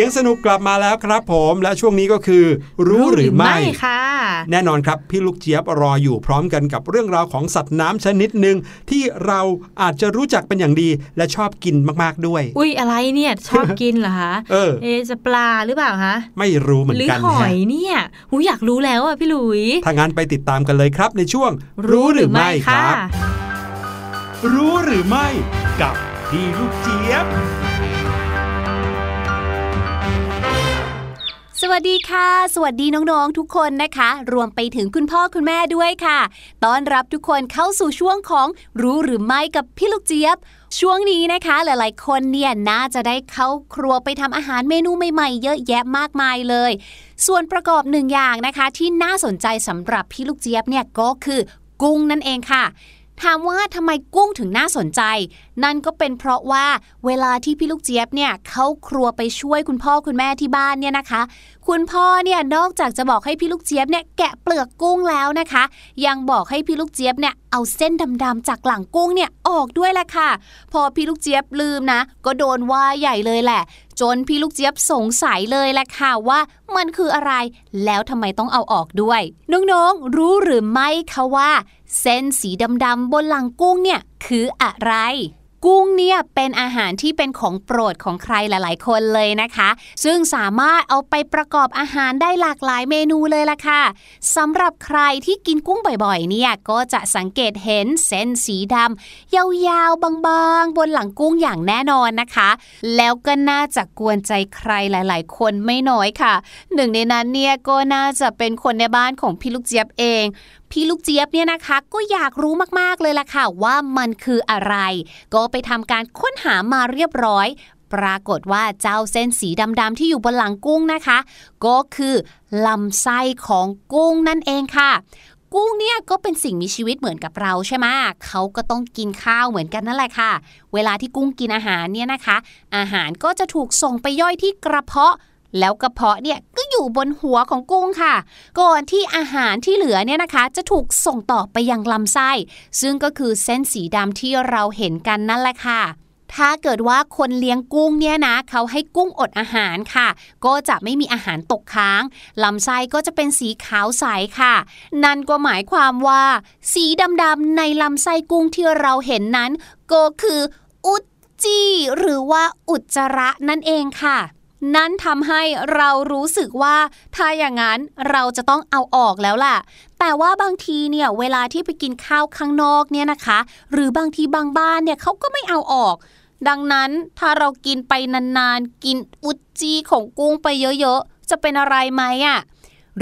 สียงสนุกกลับมาแล้วครับผมและช่วงนี้ก็คือ รู้หรือไม่ค่ะ แน่นอนครับพี่ลูกเจี๊ยบรออยู่พร้อมกันกับเรื่องราวของสัตว์น้ำชนิดหนึ่งที่เราอาจจะรู้จักเป็นอย่างดีและชอบกินมากๆด้วย อุ้ยอะไรเนี่ยชอบกินเหรอคะเออเอะจะปลาหรือเปล่าคะไม่รู้เหมือนหรือกันหอฮะยเนี่ยหูอยากรู้แล้วอะพี่หลุยถ้างั้นไปติดตามกันเลยครับในช่วง รู้หรือไม่ครับ รู้หรือไม่กับพี่ลูกเจี๊ยบ สวัสดีค่ะ สวัสดีน้องๆทุกคนนะคะ รวมไปถึงคุณพ่อคุณแม่ด้วยค่ะต้อนรับทุกคนเข้าสู่ช่วงของรู้หรือไม่กับพี่ลูกเจี๊ยบ ช่วงนี้นะคะ หลายๆ คนเนี่ยน่าจะได้เข้าครัวไปทำอาหารเมนูใหม่ๆ เยอะแยะมากมายเลย ส่วนประกอบหนึ่งอย่างนะคะ ที่น่าสนใจสำหรับพี่ลูกเจี๊ยบเนี่ยก็คือกุ้งนั่นเองค่ะ ถามว่าทำไมกุ้งถึงน่าสนใจ นั่นก็เป็นเพราะว่าเวลาที่พี่ลูกเจี๊ยบเนี่ยเข้าครัวไปช่วยคุณพ่อคุณแม่ที่บ้านเนี่ยนะคะ คุณพ่อเนี่ยนอกจากจะบอกให้พี่ลูกเจี๊ยบเนี่ยแกะเปลือกกุ้งแล้วนะคะ ยังบอกให้พี่ลูกเจี๊ยบเนี่ยเอาเส้นดำๆจากหลังกุ้งเนี่ยออกด้วยแหละค่ะ พอพี่ลูกเจี๊ยบลืมนะ ก็โดนว่าใหญ่เลยแหละ จนพี่ลูกเจี๊ยบสงสัยเลยแหละค่ะว่ามันคืออะไร แล้วทำไมต้องเอาออกด้วย น้องๆ รู้หรือไม่คะว่า เส้นสีดำๆบนหลังกุ้งเนี่ยคืออะไร กุ้งเนี่ยเป็นอาหารที่เป็นของโปรดของใครหลาย ๆ คนเลยนะคะ ซึ่งสามารถเอาไปประกอบอาหารได้หลากหลายเมนูเลยล่ะค่ะสำหรับใครที่กินกุ้งบ่อยๆ เนี่ยก็จะสังเกตเห็นเส้นสีดำยาวๆ บางๆ บนหลังกุ้งอย่างแน่นอนนะคะ แล้วก็น่าจะกวนใจใครหลาย ๆ คนไม่น้อยค่ะ หนึ่งในนั้นเนี่ยก็น่าจะเป็นคนในบ้านของพี่ลูกเจี๊ยบเอง พี่ลูกเจี๊ยบเนี่ยนะคะ ก็อยากรู้มากๆเลยล่ะค่ะ ว่ามันคืออะไร ก็ไปทำการค้นหามาเรียบร้อย ปรากฏว่าเจ้าเส้นสีดำๆที่อยู่บนหลังกุ้งนะคะ ก็คือลำไส้ของกุ้งนั่นเองค่ะกุ้งเนี่ยก็เป็นสิ่งมีชีวิตเหมือนกับเราใช่ไหมเขาก็ต้องกินข้าวเหมือนกันนั่นแหละค่ะ เวลาที่กุ้งกินอาหารเนี่ยนะคะ อาหารก็จะถูกส่งไปย่อยที่กระเพาะ แล้วกระเพาะเนี่ยก็อยู่บนหัวของกุ้งค่ะ ก่อนที่อาหารที่เหลือเนี่ยนะคะ จะถูกส่งต่อไปยังลำไส้ ซึ่งก็คือเส้นสีดำที่เราเห็นกันนั่นแหละค่ะถ้าเกิดว่าคนเลี้ยงกุ้งเนี่ยนะ เขาให้กุ้งอดอาหารค่ะ ก็จะไม่มีอาหารตกค้างลำไส้ก็จะเป็นสีขาวใสค่ะ นั่นก็หมายความว่า สีดำๆในลำไส้กุ้งที่เราเห็นนั้น ก็คืออุจจีหรือว่าอุจจาระนั่นเองค่ะ นั่นทำให้เรารู้สึกว่า ถ้าอย่างนั้นเราจะต้องเอาออกแล้วล่ะ แต่ว่าบางทีเนี่ยเวลาที่ไปกินข้าวข้างนอกเนี่ยนะคะ หรือบางทีบางบ้านเนี่ยเขาก็ไม่เอาออก ดังนั้นถ้าเรากินไปนานๆ กินอุจจีของกุ้งไปเยอะๆ จะเป็นอะไรไหมอะ่ะ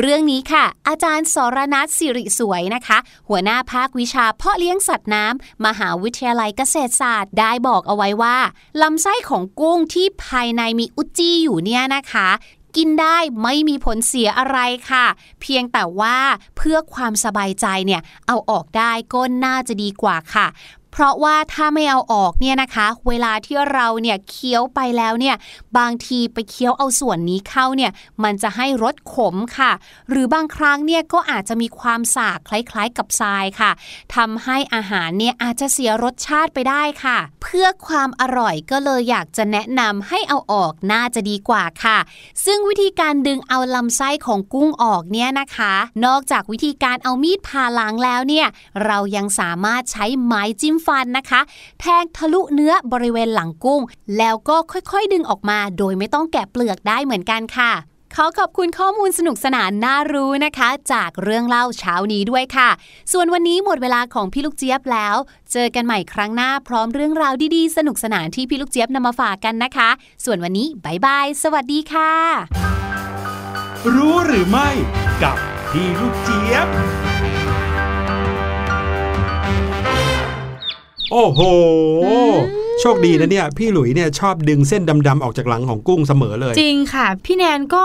เรื่องนี้ค่ะ อาจารย์สรนัทสิริสวยนะคะ หัวหน้าภาควิชาเพาะเลี้ยงสัตว์น้ำมหาวิทยาลัยเกษตรศาสตร์ได้บอกเอาไว้ว่าลำไส้ของกุ้งที่ภายในมีอุจจีอยู่เนี่ยนะคะกินได้ไม่มีผลเสียอะไรค่ะ เพียงแต่ว่าเพื่อความสบายใจเนี่ย เอาออกได้ก็น่าจะดีกว่าค่ะ เพราะว่าถ้าไม่เอาออกเนี่ยนะคะ เวลาที่เราเนี่ยเคี้ยวไปแล้วเนี่ยบางทีไปเคี้ยวเอาส่วนนี้เข้าเนี่ยมันจะให้รสขมค่ะ หรือบางครั้งเนี่ยก็อาจจะมีความสากคล้ายๆกับทรายค่ะทำให้อาหารเนี่ยอาจจะเสียรสชาติไปได้ค่ะ เพื่อความอร่อยก็เลยอยากจะแนะนำให้เอาออกน่าจะดีกว่าค่ะ ซึ่งวิธีการดึงเอาลำไส้ของกุ้งออกเนี่ยนะคะ นอกจากวิธีการเอามีดผ่าล้างแล้วเนี่ยเรายังสามารถใช้ไม้จิ้มฟันนะคะ แทงทะลุเนื้อบริเวณหลังกุ้ง แล้วก็ค่อยๆดึงออกมา โดยไม่ต้องแกะเปลือกได้เหมือนกันค่ะขอขอบคุณข้อมูลสนุกสนานน่ารู้นะคะ จากเรื่องเล่าเช้านี้ด้วยค่ะ ส่วนวันนี้หมดเวลาของพี่ลูกเจี๊ยบแล้ว เจอกันใหม่ครั้งหน้าพร้อมเรื่องราวดีๆ สนุกสนานที่พี่ลูกเจี๊ยบนำมาฝากกันนะคะ ส่วนวันนี้บายบาย สวัสดีค่ะ รู้หรือไม่กับพี่ลูกเจี๊ยบ โอ้โห โชคดีนะเนี่ย พี่หลุยเนี่ยชอบดึงเส้นดำๆออกจากหลังของกุ้งเสมอเลย จริงค่ะ พี่แนนก็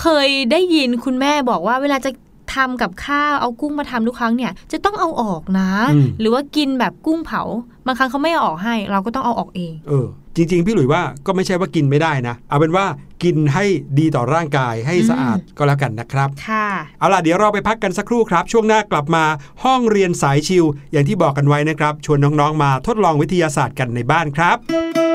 เคยได้ยินคุณแม่บอกว่าเวลาจะทำกับข้าวเอากุ้งมาทำทุกครั้งเนี่ยจะต้องเอาออกนะอืมหรือว่ากินแบบกุ้งเผาบางครั้งเขาไม่เอาออกให้ เราก็ต้องเอาออกเอง เออ จริง ๆ พี่หลุยว่าก็ไม่ใช่ว่ากินไม่ได้นะ เอาเป็นว่ากินให้ดีต่อร่างกายให้สะอาดก็แล้วกันนะครับ ค่ะ เอาล่ะเดี๋ยวเราไปพักกันสักครู่ครับ ช่วงหน้ากลับมาห้องเรียนสายชิว อย่างที่บอกกันไว้นะครับ ชวนน้องๆมาทดลองวิทยาศาสตร์กันในบ้านครับ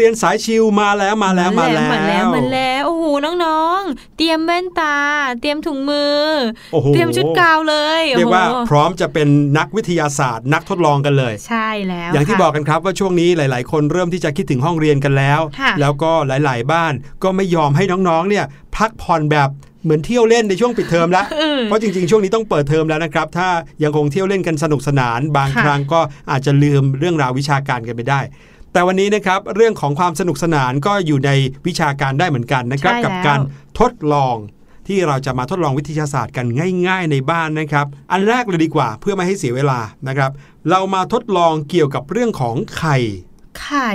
เรียนสายชิลมาแล้วมาแล้วมาแล้วมาแล้วมาแล้วโอ้โหน้องๆ เตรียมแว่นตา เตรียมถุงมือโอ้โหเตรียมชุดกาวเลยเรียกว่าโอ้โหพร้อมจะเป็นนักวิทยาศาสตร์ นักทดลองกันเลย ใช่แล้ว อย่างที่ค่ะบอกกันครับว่าช่วงนี้หลาย ๆ คนเริ่มที่จะคิดถึงห้องเรียนกันแล้วค่ะแล้วก็หลาย ๆ บ้านก็ไม่ยอมให้น้องๆ เนี่ยพักผ่อนแบบเหมือนเที่ยวเล่นในช่วงปิดเทอมแล้วอืมเพราะจริงๆ ช่วงนี้ต้องเปิดเทอมแล้วนะครับ ถ้ายังคงเที่ยวเล่นกันสนุกสนาน บางค่ะครั้งก็อาจจะลืมเรื่องราววิชาการกันไปได้ แต่วันนี้นะครับเรื่องของความสนุกสนานก็อยู่ในวิชาการได้เหมือนกันนะครับใช่กับแล้วการทดลองที่เราจะมาทดลองวิทยาศาสตร์กันง่าย ๆ ในบ้านนะครับ อันแรกเลยดีกว่าเพื่อไม่ให้เสียเวลานะครับ เรามาทดลองเกี่ยวกับเรื่องของไข่ไข่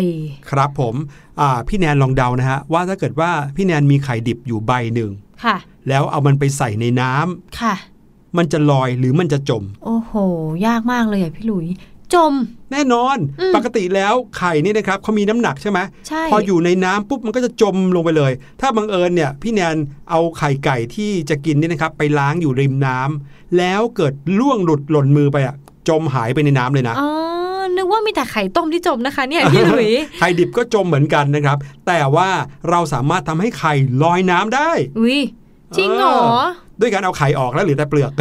ครับผมอ่าพี่แนนลองเดานะฮะว่าถ้าเกิดว่าพี่แนนมีไข่ดิบอยู่ใบหนึ่งค่ะ แล้วเอามันไปใส่ในน้ำค่ะ มันจะลอยหรือมันจะจม โอ้โห ยากมากเลยอะพี่หลุย จม แน่นอนอืมปกติแล้วไข่นี่นะครับเขามีน้ำหนักใช่ไหมใช่พออยู่ในน้ำปุ๊บมันก็จะจมลงไปเลย ถ้าบังเอิญเนี่ยพี่แนนเอาไข่ไก่ที่จะกินเนี่ยนะครับ ไปล้างอยู่ริมน้ำแล้วเกิดล่วงหลุดหล่นมือไปอะจมหายไปในน้ำเลยนะอ๋อนึกว่ามีแต่ไข่ต้มที่จมนะคะเนี่ยพี่หลุยไข่ดิบก็จมเหมือนกันนะครับ แต่ว่าเราสามารถทำให้ไข่ลอยน้ำได้อุ้ยจริงเหรอ ด้วยการเอาไข่ออกแล้วเหลือแต่เปลือก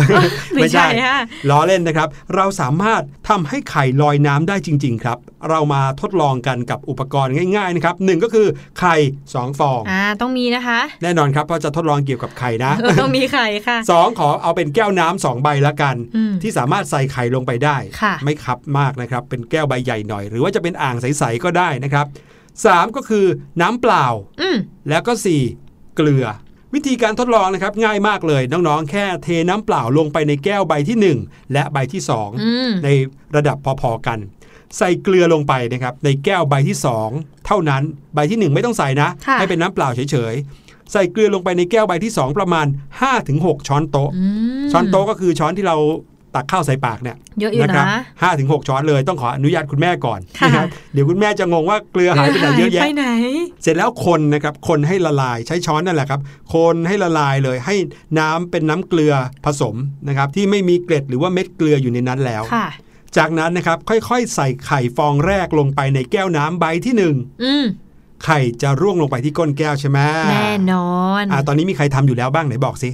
ไม่ใช่ฮะล้อเล่นนะครับ เราสามารถทำให้ไข่ลอยน้ำได้จริง ๆ ครับ เรามาทดลองกันกับอุปกรณ์ง่ายๆนะครับหนึ่งก็คือไข่สองฟองอ่าต้องมีนะคะ แน่นอนครับเพราะจะทดลองเกี่ยวกับไข่นะเออต้องมีไข่ค่ะสองขอเอาเป็นแก้วน้ำสองใบละกันอืมที่สามารถใส่ไข่ลงไปได้ค่ะไม่คับมากนะครับ เป็นแก้วใบใหญ่หน่อย หรือว่าจะเป็นอ่างใสๆก็ได้นะครับสามก็คือน้ำเปล่าอืมแล้วก็ 4 เกลือ วิธีการทดลองนะครับง่ายมากเลยน้องๆ แค่เทน้ำเปล่าลงไปในแก้วใบที่ 1 และใบที่อืม2ในระดับพอๆกัน ใส่เกลือลงไปนะครับในแก้วใบที่ 2 เท่านั้นใบที่ 1 ไม่ต้องใส่นะค่ะให้เป็นน้ำเปล่าเฉยๆ ใส่เกลือลงไปในแก้วใบที่ 2 ประมาณ 5-6 ช้อนโต๊ะอืมช้อนโต๊ะก็คือช้อนที่เรา ตักข้าวใส่ปากเนี่ยเยอะอยู่คนะรัห้าถึงหกช้อนเลยต้องขออนุญาตคุณแม่ก่อนค่ะนะครับเดี๋ยวคุณแม่จะงงว่าเกลือหายไปไหนเยอะแยะไปไหนเสร็จแล้วคนนะครับคนให้ละลายใช้ช้อนนั่นแหละครับ คนให้ละลายเลยให้น้ำเป็นน้ำเกลือผสมนะครับที่ไม่มีเกล็ดหรือว่าเม็ดเกลืออยู่ในนั้นแล้วค่ะจากนั้นนะครับค่อยๆ ใส่ไข่ฟองแรกลงไปในแก้วน้ำใบที่หนึ่งอืมไข่จะร่วงลงไปที่ก้นแก้วใช่ไหมแน่นอนอ่าตอนนี้มีใครทำอยู่แล้วบ้างไหนบอกสิ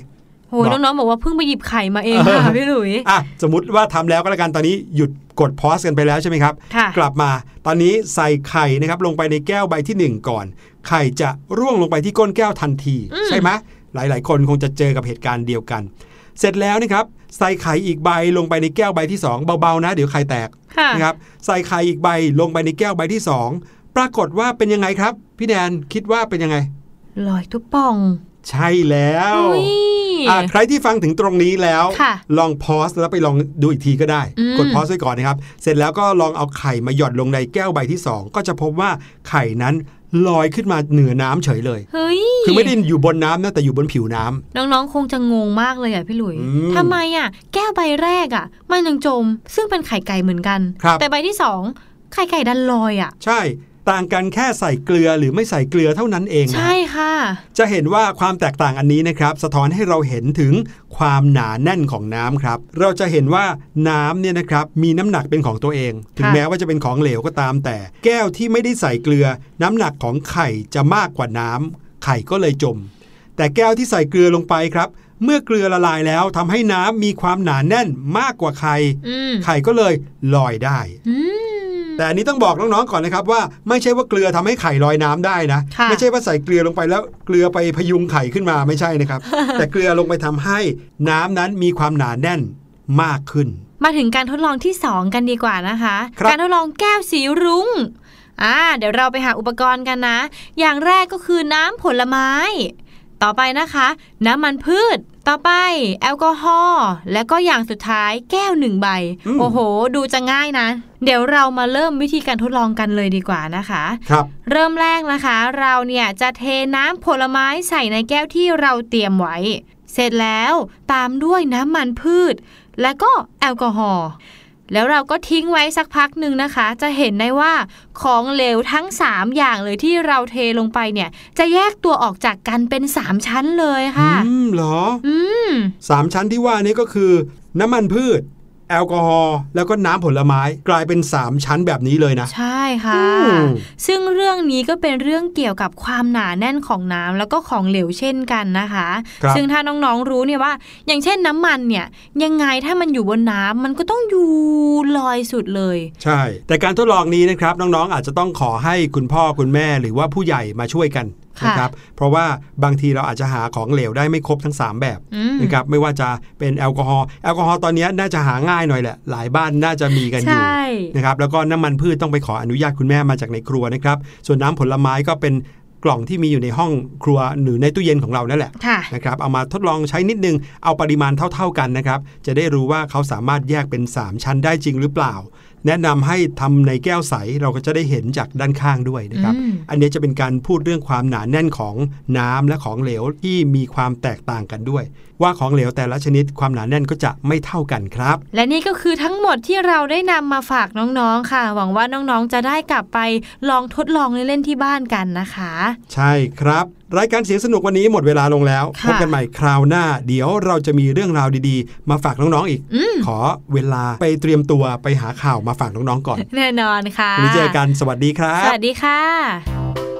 โหยบอกน้องๆบอกว่าเพิ่งไปหยิบไข่มาเองเออค่ะพี่หลุยอะสมมติว่าทำแล้วก็แล้วกันตอนนี้หยุดกดพอสกันไปแล้วใช่ไหมครับค่ะกลับมาตอนนี้ใส่ไข่นะครับลงไปในแก้วใบที่หนึ่งก่อน ไข่จะร่วงลงไปที่ก้นแก้วทันทีอืมใช่ไหมหลายๆ คนคงจะเจอกับเหตุการณ์เดียวกัน เสร็จแล้วนะครับใส่ไข่อีกใบลงไปในแก้วใบที่สองเบาๆ นะ เดี๋ยวไข่แตกค่ะนะครับใส่ไข่อีกใบลงไปในแก้วใบที่สองปรากฏว่าเป็นยังไงครับ พี่แนนคิดว่าเป็นยังไงลอยทุกป่อง ใช่แล้วอุ้ยอะ ใครที่ฟังถึงตรงนี้แล้วค่ะลองพอสแล้วไปลองดูอีกทีก็ได้อืมกดพอสไว้ก่อนนะครับ เสร็จแล้วก็ลองเอาไข่มาหย่อนลงในแก้วใบที่ 2 ก็จะพบว่าไข่นั้นลอยขึ้นมาเหนือน้ำเฉยเลย เฮ้ย คือไม่ได้อยู่บนน้ำนะแต่อยู่บนผิวน้ำน้องๆ คงจะงงมากเลยอะพี่หลุยอืมทำไมอะ แก้วใบแรกอะ มันยังจม ซึ่งเป็นไข่ไก่เหมือนกันครับแต่ใบที่สองไข่ไก่ดันลอยอะ ใช่ ต่างกันแค่ใส่เกลือหรือไม่ใส่เกลือเท่านั้นเองนะใช่ค่ะ จะเห็นว่าความแตกต่างอันนี้นะครับ สะท้อนให้เราเห็นถึงความหนาแน่นของน้ำครับ เราจะเห็นว่าน้ำเนี่ยนะครับมีน้ำหนักเป็นของตัวเอง ถึงค่ะแม้ว่าจะเป็นของเหลวก็ตามแต่ แก้วที่ไม่ได้ใส่เกลือ น้ำหนักของไข่จะมากกว่าน้ำไข่ก็เลยจม แต่แก้วที่ใส่เกลือลงไปครับเมื่อเกลือละลายแล้วทำให้น้ำมีความหนาแน่นมากกว่าไข่อืมไข่ก็เลยลอยได้อืม แต่อันนี้ต้องบอกน้องๆก่อนนะครับว่าไม่ใช่ว่าเกลือทำให้ไข่ลอยน้ำได้นะค่ะไม่ใช่ว่าใส่เกลือลงไปแล้วเกลือไปพยุงไข่ขึ้นมาไม่ใช่นะครับ แต่เกลือลงไปทำให้น้ำนั้นมีความหนาแน่นมากขึ้น มาถึงการทดลองที่ 2 กันดีกว่านะคะครับการทดลองแก้วสีรุง้งอ่าเดี๋ยวเราไปหาอุปกรณ์กันนะ อย่างแรกก็คือน้ำผลไม้ ต่อไปนะคะ น้ำมันพืช ต่อไปแอลกอฮอล์และก็อย่างสุดท้ายแก้วหนึ่งใบอืมโอ้โห ดูจะง่ายนะ เดี๋ยวเรามาเริ่มวิธีการทดลองกันเลยดีกว่านะคะ ครับ เริ่มแรกนะคะ เราเนี่ยจะเทน้ำผลไม้ใส่ในแก้วที่เราเตรียมไว้ เสร็จแล้วตามด้วยน้ำมันพืช และก็แอลกอฮอล์ แล้วเราก็ทิ้งไว้สักพักหนึ่งนะคะ จะเห็นได้ว่าของเหลวทั้ง 3 อย่างเลยที่เราเทลงไปเนี่ย จะแยกตัวออกจากกันเป็น 3 ชั้นเลยค่ะ อืมเหรอ อืมสามชั้นที่ว่านี้ก็คือ น้ำมันพืช แอลกอฮอล์แล้วก็น้ำผลไม้กลายเป็น 3 ชั้นแบบนี้เลยนะ ใช่ค่ะอืมซึ่งเรื่องนี้ก็เป็นเรื่องเกี่ยวกับความหนาแน่นของน้ำแล้วก็ของเหลวเช่นกันนะคะครับซึ่งถ้าน้องๆรู้เนี่ยว่า อย่างเช่นน้ำมันเนี่ยยังไงถ้ามันอยู่บนน้ำมันก็ต้องอยู่ลอยสุดเลย ใช่ แต่การทดลองนี้นะครับน้องๆอาจจะต้องขอให้คุณพ่อคุณแม่หรือว่าผู้ใหญ่มาช่วยกันค่ะ นะครับเพราะว่าบางทีเราอาจจะหาของเหลวได้ไม่ครบทั้ง 3 แบบอืมนะครับไม่ว่าจะเป็นแอลกอฮอล์แอลกอฮอล์ตอนนี้น่าจะหาง่ายหน่อยแหละ หลายบ้านน่าจะมีกันอยู่ใช่นะครับแล้วก็น้ำมันพืชต้องไปขออนุญาตคุณแม่มาจากในครัวนะครับส่วนน้ำผลไม้ก็เป็นกล่องที่มีอยู่ในห้องครัวหรือในตู้เย็นของเรานั่นแหละค่ะนะครับเอามาทดลองใช้นิดนึงเอาปริมาณเท่า ๆกันนะครับ จะได้รู้ว่าเขาสามารถแยกเป็น 3 ชั้นได้จริงหรือเปล่า แนะนำให้ทำในแก้วใสเราก็จะได้เห็นจากด้านข้างด้วยนะครับอืมอันนี้จะเป็นการพูดเรื่องความหนาแน่นของน้ำและของเหลวที่มีความแตกต่างกันด้วย ว่าของเหลวแต่ละชนิดความหนาแน่นก็จะไม่เท่ากันครับ และนี่ก็คือทั้งหมดที่เราได้นำมาฝากน้องๆค่ะ หวังว่าน้องๆจะได้กลับไปลองทดลองเล่นๆที่บ้านกันนะคะ ใช่ครับรายการเสียงสนุกวันนี้หมดเวลาลงแล้วค่ะพบกันใหม่คราวหน้า เดี๋ยวเราจะมีเรื่องราวดีๆ มาฝากน้องๆอีกอืมขอเวลาไปเตรียมตัวไปหาข่าวมาฝากน้องๆก่อน แน่นอนค่ะวันนี้เจอกันสวัสดีครัสบวัสดีค่ะ